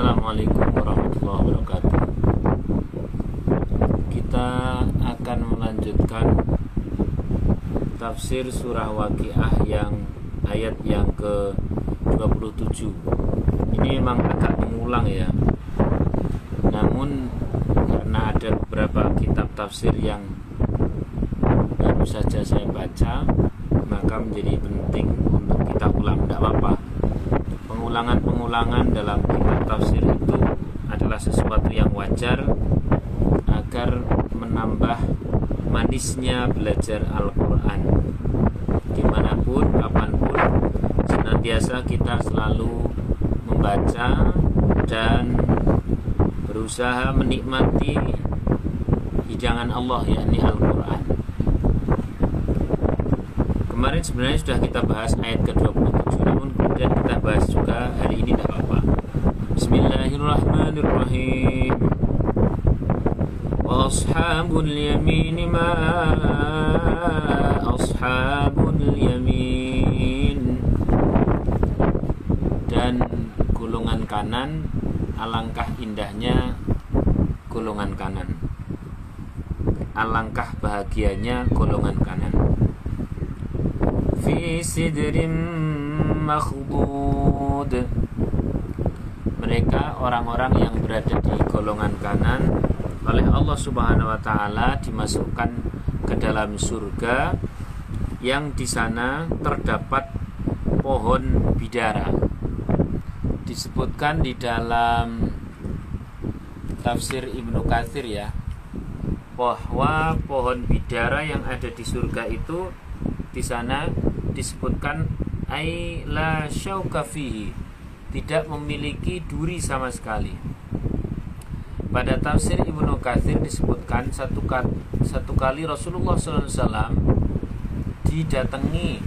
Assalamualaikum warahmatullahi wabarakatuh. Kita akan melanjutkan Tafsir surah waqiah yang ayat yang ke 27 Ini memang agak mengulang ya. Namun karena ada beberapa kitab tafsir yang baru saja saya baca Maka menjadi penting untuk kita ulang. Tidak apa-apa pengulangan-pengulangan dalam kitab tafsir itu adalah sesuatu yang wajar agar menambah manisnya belajar Al-Quran. Di mana pun, kapan pun senantiasa kita selalu membaca dan berusaha menikmati hidangan Allah yakni Al-Quran. Kemarin sebenarnya sudah kita bahas ayat ke-27 namun kemudian kita bahas juga hari ini tidak apa-apa Bismillahirrahmanirrahim. Ashabul yamin ma ashabul yamin. Dan golongan kanan alangkah indahnya golongan kanan. Alangkah bahagianya golongan kanan. Fi sidrin makhdud mereka orang-orang yang berada di golongan kanan oleh Allah Subhanahu wa taala dimasukkan ke dalam surga yang di sana terdapat pohon bidara. Disebutkan di dalam tafsir Ibnu Katsir ya bahwa pohon bidara yang ada di surga itu di sana disebutkan ai la syauka fihi tidak memiliki duri sama sekali. Pada tafsir Ibnu Katsir disebutkan satu satu kali Rasulullah SAW didatangi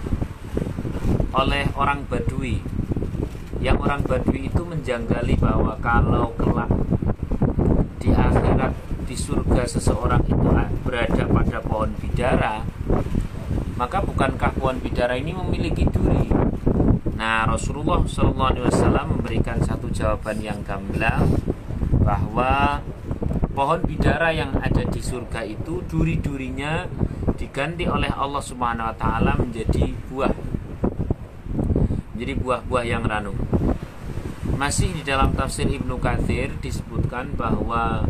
oleh orang Badui. Yang orang Badui itu menjanggali bahwa kalau kelak di akhirat di surga seseorang itu berada pada pohon bidara, maka bukankah pohon bidara ini memiliki duri? Nah, Rasulullah SAW memberikan satu jawaban yang gamblang bahwa pohon bidara yang ada di surga itu duri-durinya diganti oleh Allah Subhanahu wa taala menjadi buah. Menjadi buah-buah yang ranum. Masih di dalam tafsir Ibnu Katsir disebutkan bahwa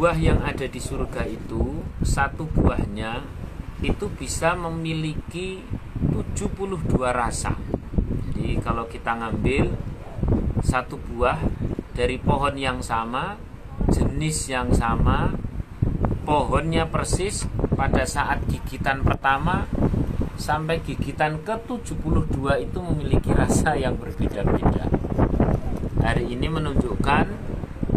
buah yang ada di surga itu satu buahnya itu bisa memiliki 72 rasa. Jadi kalau kita ngambil satu buah dari pohon yang sama, jenis yang sama, pohonnya persis pada saat gigitan pertama sampai gigitan ke-72 itu memiliki rasa yang berbeda-beda. Hari ini menunjukkan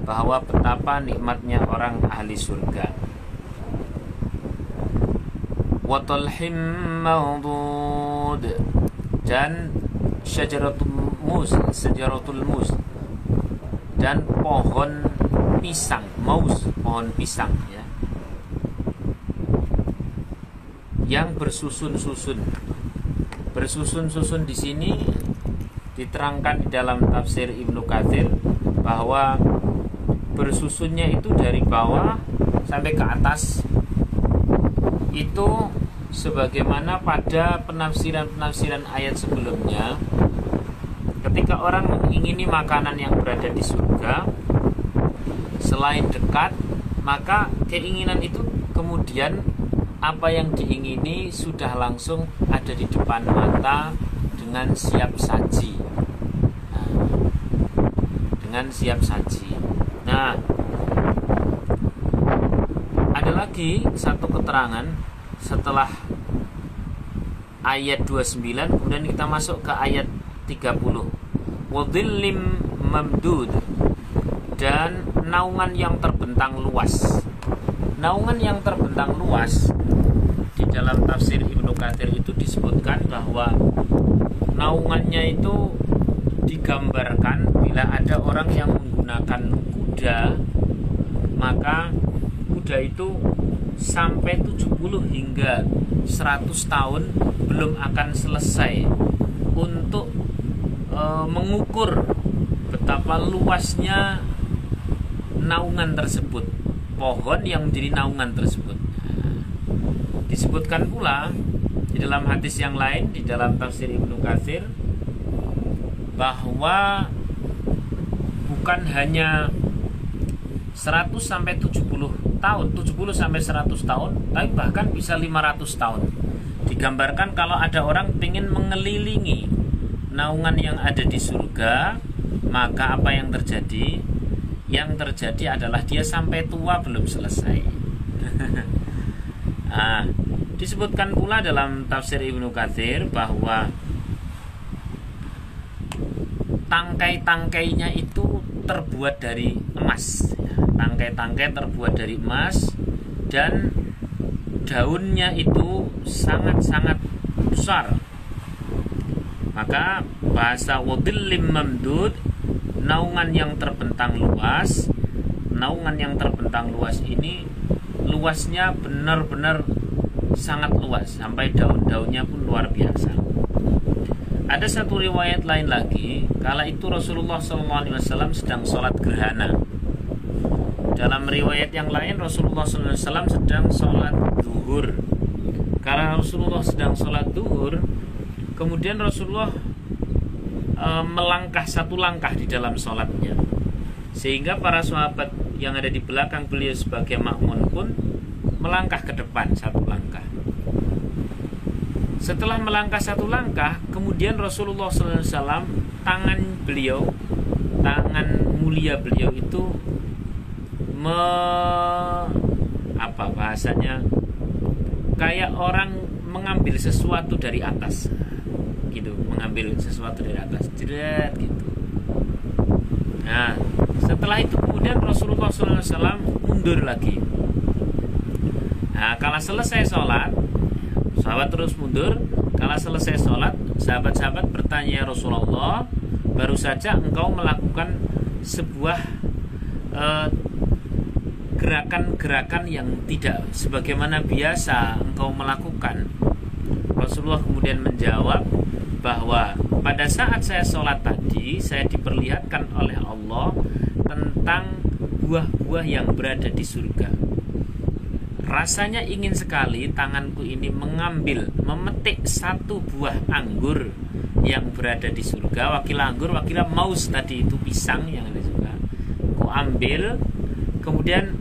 bahwa betapa nikmatnya orang ahli surga watalhim maudud dan syajaratul mus syajaratul mus dan pohon pisang maus pohon pisang ya. Yang bersusun-susun. Bersusun-susun di sini diterangkan di dalam tafsir Ibnu Katsir bahwa bersusunnya itu dari bawah sampai ke atas itu sebagaimana pada penafsiran-penafsiran ayat sebelumnya ketika orang mengingini makanan yang berada di surga selain dekat maka keinginan itu kemudian apa yang diingini sudah langsung ada di depan mata dengan siap saji. Nah, dengan siap saji. Nah ada lagi satu keterangan setelah ayat 29 kemudian kita masuk ke ayat 30 wadillim mamdud dan naungan yang terbentang luas. Naungan yang terbentang luas di dalam tafsir Ibnu Katsir itu disebutkan bahwa naungannya itu digambarkan bila ada orang yang menggunakan kuda maka kuda itu sampai 70 hingga 100 tahun belum akan selesai untuk e, mengukur betapa luasnya naungan tersebut pohon yang menjadi naungan tersebut. Disebutkan pula di dalam hadis yang lain di dalam tafsir Ibnu Katsir bahwa bukan hanya 100 sampai 70 tahun, 70 sampai 100 tahun, tapi bahkan bisa 500 tahun. Digambarkan kalau ada orang ingin mengelilingi naungan yang ada di surga, maka apa yang terjadi? Yang terjadi adalah dia sampai tua belum selesai. nah, disebutkan pula dalam tafsir Ibnu Katsir bahwa tangkai-tangkainya itu terbuat dari emas tangkai-tangkai terbuat dari emas dan daunnya itu sangat-sangat besar maka bahasa wadillim mamdud naungan yang terbentang luas naungan yang terbentang luas ini luasnya benar-benar sangat luas sampai daun-daunnya pun luar biasa ada satu riwayat lain lagi, kala itu Rasulullah SAW sedang sholat gerhana. Dalam riwayat yang lain Rasulullah SAW sedang sholat duhur. Karena Rasulullah sedang sholat duhur, kemudian Rasulullah e, melangkah satu langkah di dalam sholatnya, sehingga para sahabat yang ada di belakang beliau sebagai makmun pun melangkah ke depan satu langkah. Setelah melangkah satu langkah, kemudian Rasulullah SAW tangan beliau, tangan mulia beliau itu me apa bahasanya kayak orang mengambil sesuatu dari atas gitu mengambil sesuatu dari atas jerat gitu nah setelah itu kemudian Rasulullah SAW mundur lagi nah kalau selesai sholat Sahabat terus mundur. Kala selesai sholat, sahabat-sahabat bertanya ya Rasulullah, baru saja engkau melakukan sebuah gerakan gerakan-gerakan yang tidak sebagaimana biasa engkau melakukan. Rasulullah kemudian menjawab bahwa pada saat saya sholat tadi, saya diperlihatkan oleh Allah tentang buah-buah yang berada di surga Rasanya ingin sekali tanganku ini mengambil, memetik satu buah anggur yang berada di surga. Wakil anggur, wakil maus tadi itu pisang yang ada juga. Ku ambil, kemudian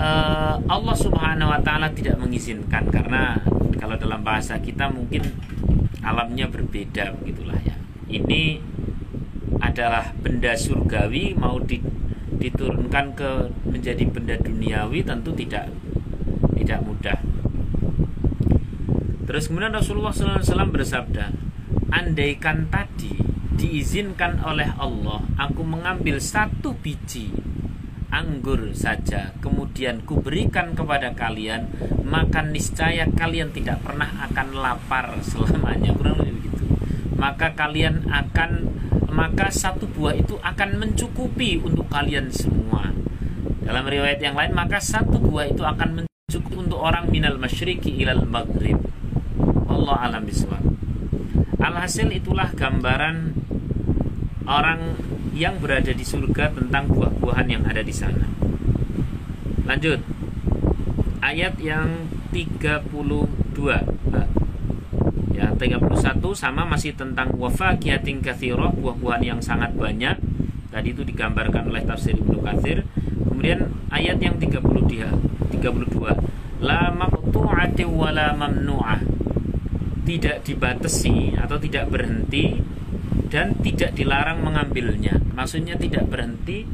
uh, Allah Subhanahu Wa Taala tidak mengizinkan karena kalau dalam bahasa kita mungkin alamnya berbeda begitulah ya. Ini adalah benda surgawi mau di diturunkan ke menjadi benda duniawi tentu tidak tidak mudah. Terus kemudian Rasulullah SAW bersabda, andaikan tadi diizinkan oleh Allah, aku mengambil satu biji anggur saja, kemudian kuberikan kepada kalian, maka niscaya kalian tidak pernah akan lapar selamanya, kurang lebih begitu. Maka kalian akan maka satu buah itu akan mencukupi untuk kalian semua. Dalam riwayat yang lain, maka satu buah itu akan mencukupi untuk orang minal masyriki ilal maghrib. Allah alam biswab. Alhasil itulah gambaran orang yang berada di surga tentang buah-buahan yang ada di sana. Lanjut. Ayat yang 32 ya 31 sama masih tentang wafaqiyatin katsiroh buah-buahan yang sangat banyak. Tadi itu digambarkan oleh tafsir Ibnu Katsir. Kemudian ayat yang 30 dia 32 la maqtu'ati wa la mamnu'ah. Tidak dibatasi atau tidak berhenti dan tidak dilarang mengambilnya. Maksudnya tidak berhenti.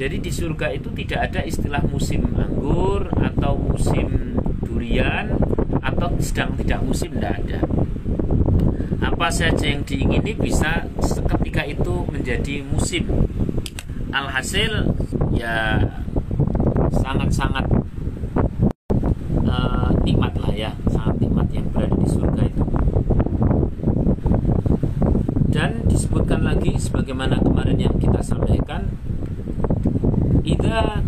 Jadi di surga itu tidak ada istilah musim anggur atau musim durian atau sedang tidak musim tidak ada. Apa saja yang diingini bisa seketika itu menjadi musim. Alhasil ya sangat-sangat uh, nikmat lah ya sangat nikmat yang berada di surga itu dan disebutkan lagi sebagaimana kemarin yang kita sampaikan. Idza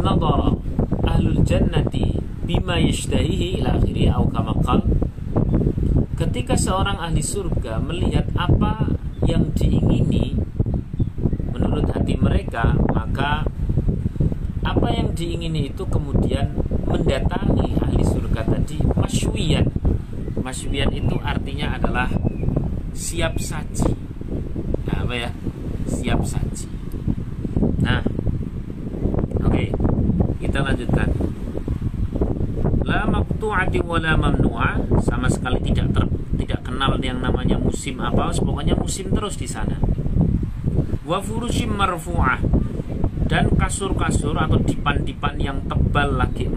nadara ahlul jannati bima yashtahihi ila akhiri au kama ketika seorang ahli surga melihat apa yang diingini menurut hati mereka maka apa yang diingini itu kemudian mendatangi ahli surga tadi masywiyan. Masywiyan itu artinya adalah siap saji. Nah, apa ya? Siap saji. Nah oke. Okay. kita lanjutkan. La maqtu'ati wa la mamnu'ah sama sekali tidak ter, tidak kenal yang namanya musim apa. Pokoknya musim terus di sana. Wa furushim marfu'ah. Dan kasur-kasur atau dipan-dipan yang tebal lagi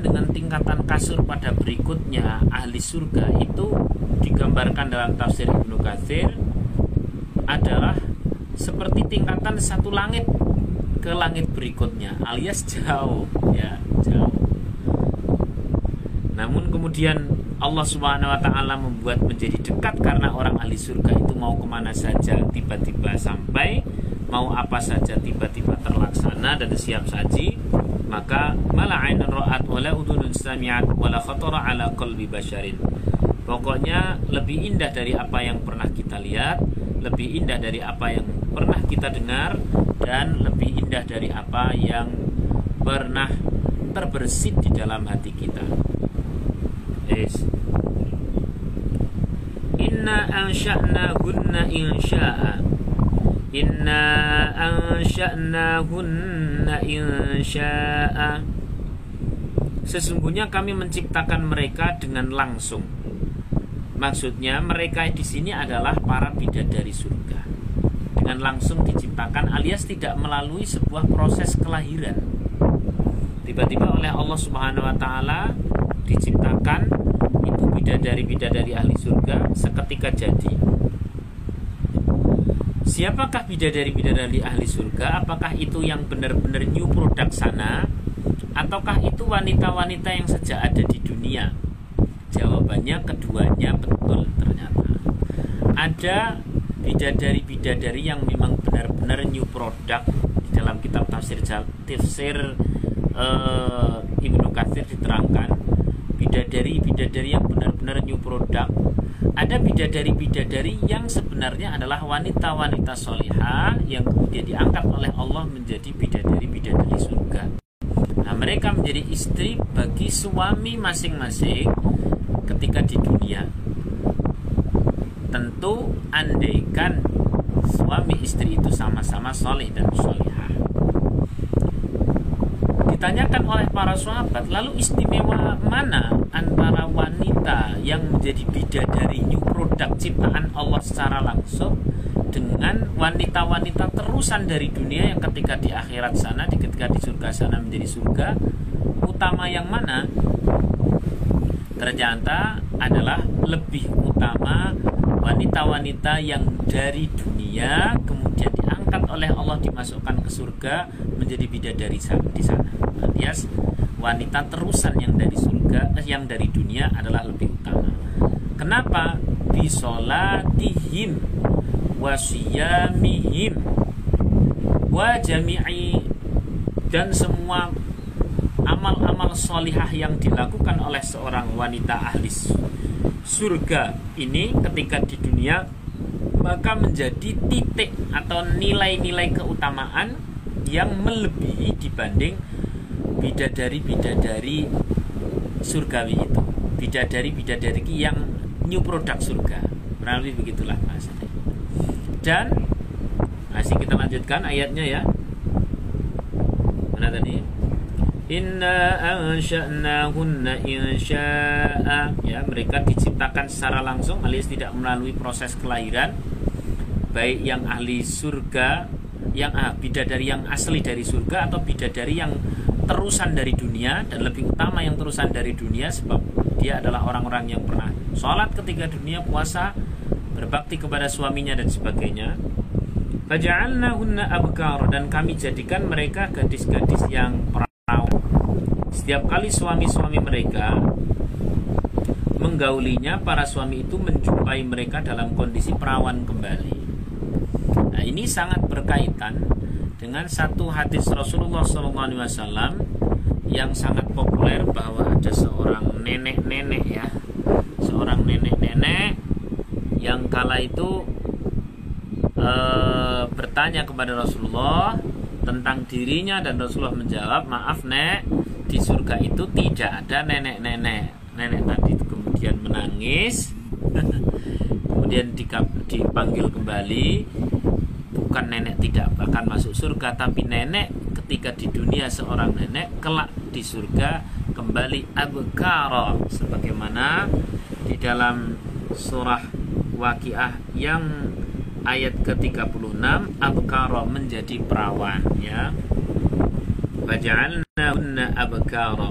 dengan tingkatan kasur pada berikutnya ahli surga itu digambarkan dalam tafsir Ibnu Katsir adalah seperti tingkatan satu langit ke langit berikutnya alias jauh ya jauh. Namun kemudian Allah Subhanahu wa taala membuat menjadi dekat karena orang ahli surga itu mau ke mana saja tiba-tiba sampai mau apa saja tiba-tiba terlaksana dan siap saji maka mala ainun ra'at wala udunun sami'at wala khatara ala qalbi basyarin. Pokoknya lebih indah dari apa yang pernah kita lihat lebih indah dari apa yang pernah kita dengar dan lebih indah dari apa yang pernah terbersit di dalam hati kita. Yes. Inna ansha'na gunna insya'a. Inna ansha'nahunna insya'a Sesungguhnya kami menciptakan mereka dengan langsung. Maksudnya mereka di sini adalah para bidadari surga. Dengan langsung diciptakan alias tidak melalui sebuah proses kelahiran. Tiba-tiba oleh Allah Subhanahu wa taala diciptakan itu bidadari-bidadari ahli surga seketika jadi Siapakah bidadari-bidadari ahli surga? Apakah itu yang benar-benar new product sana? Ataukah itu wanita-wanita yang sejak ada di dunia? Jawabannya keduanya betul ternyata. Ada bidadari-bidadari yang memang benar-benar new product di dalam kitab tafsir tafsir uh, Ibnu Katsir diterangkan bidadari-bidadari yang benar-benar new product ada bidadari-bidadari yang sebenarnya adalah wanita-wanita solihah yang kemudian diangkat oleh Allah menjadi bidadari-bidadari surga. Nah, mereka menjadi istri bagi suami masing-masing ketika di dunia. Tentu andaikan suami istri itu sama-sama soleh dan solihah. Ditanyakan oleh para sahabat, lalu istimewa mana antara wanita yang menjadi bidadari new product ciptaan Allah secara langsung dengan wanita-wanita terusan dari dunia yang ketika di akhirat sana, ketika di surga sana menjadi surga, utama yang mana? Ternyata adalah lebih utama wanita-wanita yang dari dunia kemudian diangkat oleh Allah dimasukkan ke surga menjadi bidadari di sana. Alias wanita terusan yang dari surga eh, yang dari dunia adalah lebih utama. Kenapa? Bisolatihim wasiyamihim wa jami'i dan semua amal-amal solihah yang dilakukan oleh seorang wanita ahli surga ini ketika di dunia maka menjadi titik atau nilai-nilai keutamaan yang melebihi dibanding bidadari-bidadari surgawi itu. Bidadari-bidadari yang new product surga. Lebih begitulah maksudnya. Dan masih kita lanjutkan ayatnya ya. Mana tadi? Inna ansha'nahunna insya'a. Ya mereka diciptakan secara langsung alias tidak melalui proses kelahiran. Baik yang ahli surga Yang ah, bidadari yang asli dari surga Atau bidadari yang terusan dari dunia dan lebih utama yang terusan dari dunia sebab dia adalah orang-orang yang pernah sholat ketika dunia puasa berbakti kepada suaminya dan sebagainya Faja'alnahunna dan kami jadikan mereka gadis-gadis yang perawan. Setiap kali suami-suami mereka menggaulinya, para suami itu menjumpai mereka dalam kondisi perawan kembali. Nah, ini sangat berkaitan dengan satu hadis Rasulullah SAW yang sangat populer bahwa ada seorang nenek-nenek ya. Seorang nenek-nenek kala itu e, bertanya kepada Rasulullah tentang dirinya dan Rasulullah menjawab maaf nek di surga itu tidak ada nenek-nenek. Nenek tadi kemudian menangis kemudian dipanggil kembali bukan nenek tidak akan masuk surga tapi nenek ketika di dunia seorang nenek kelak di surga kembali abkara sebagaimana di dalam surah Waqiah yang ayat ke-36 abkara menjadi perawan ya. Faj'alnahunna abkara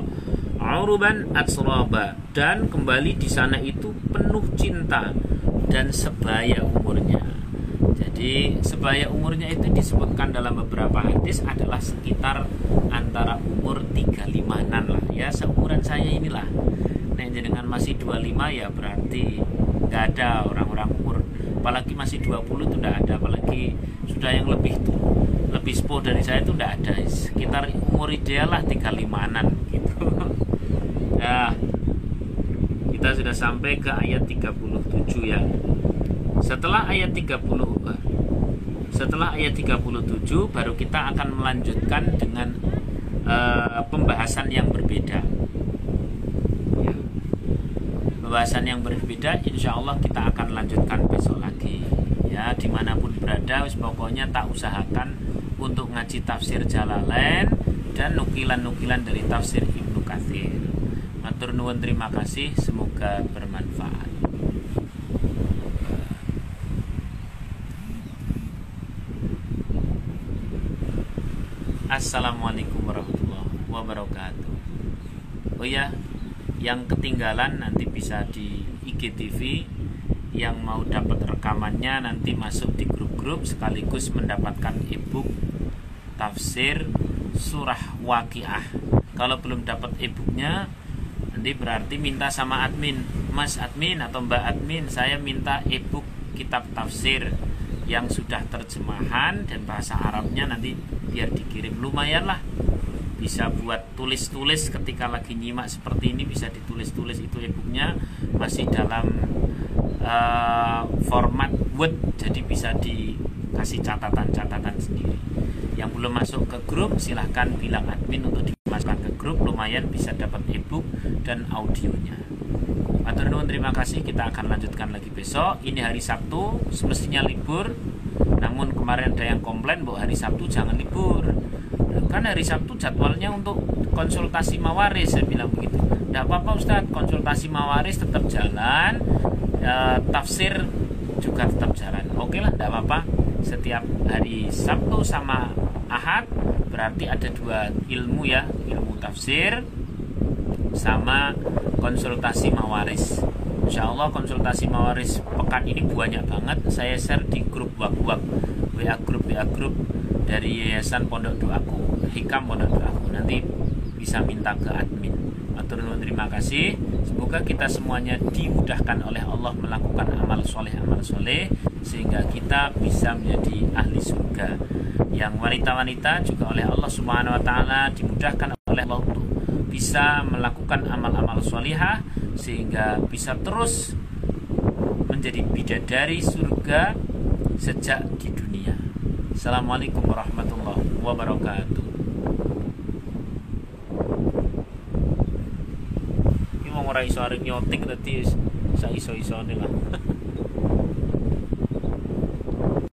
uruban atsraba dan kembali di sana itu penuh cinta dan sebaya umurnya jadi sebaya umurnya itu disebutkan dalam beberapa hadis adalah sekitar antara umur 35-an lah. Ya seumuran saya inilah. Nah dengan masih 25 ya berarti nggak ada orang-orang umur. Apalagi masih 20 itu tidak ada apalagi sudah yang lebih lebih sepuh dari saya itu tidak ada. Sekitar umur ideal lah 35-an gitu. Ya kita sudah sampai ke ayat 37 ya. Setelah ayat 30 eh, setelah ayat 37 baru kita akan melanjutkan dengan uh, pembahasan yang berbeda ya. pembahasan yang berbeda insya Allah kita akan lanjutkan besok lagi ya di mana pun berada pokoknya tak usahakan untuk ngaji tafsir Jalalain dan nukilan-nukilan dari tafsir Ibnu Katsir. Matur nuwun terima kasih, semoga bermanfaat. Assalamualaikum warahmatullahi wabarakatuh. Oh ya, yang ketinggalan nanti bisa di IGTV yang mau dapat rekamannya nanti masuk di grup-grup sekaligus mendapatkan ebook tafsir surah waqiah. Kalau belum dapat ebooknya nanti berarti minta sama admin. Mas admin atau mbak admin saya minta ebook kitab tafsir yang sudah terjemahan dan bahasa Arabnya nanti biar dikirim. Lumayan lah. Bisa buat tulis-tulis ketika lagi nyimak seperti ini bisa ditulis-tulis itu ebooknya. Masih dalam uh, format Word jadi bisa dikasih catatan-catatan sendiri. Yang belum masuk ke grup silahkan bilang admin untuk dimasukkan ke grup. Lumayan bisa dapat ebook dan audionya Matur nuwun terima kasih. Kita akan lanjutkan lagi besok. Ini hari Sabtu semestinya libur. Namun kemarin ada yang komplain bahwa hari Sabtu jangan libur. Kan hari Sabtu jadwalnya untuk konsultasi mawaris saya bilang begitu. Tidak apa-apa Ustadz konsultasi mawaris tetap jalan e, tafsir juga tetap jalan. Oke lah tidak apa-apa. Setiap hari Sabtu sama Ahad berarti ada dua ilmu ya ilmu tafsir sama konsultasi mawaris. Insya Allah konsultasi mawaris pekan ini banyak banget. Saya share di grup wak-wak WA grup WA grup dari Yayasan Pondok Doaku Hikam Pondok Doaku. Nanti bisa minta ke admin. Matur terima kasih. Semoga kita semuanya dimudahkan oleh Allah melakukan amal soleh amal soleh sehingga kita bisa menjadi ahli surga. Yang wanita-wanita juga oleh Allah Subhanahu Wa Taala dimudahkan oleh Allah untuk bisa melakukan amal-amal solihah sehingga bisa terus menjadi bidadari surga sejak di dunia. Assalamualaikum warahmatullahi wabarakatuh. ora iso arep nyoting dadi sak iso-isone lah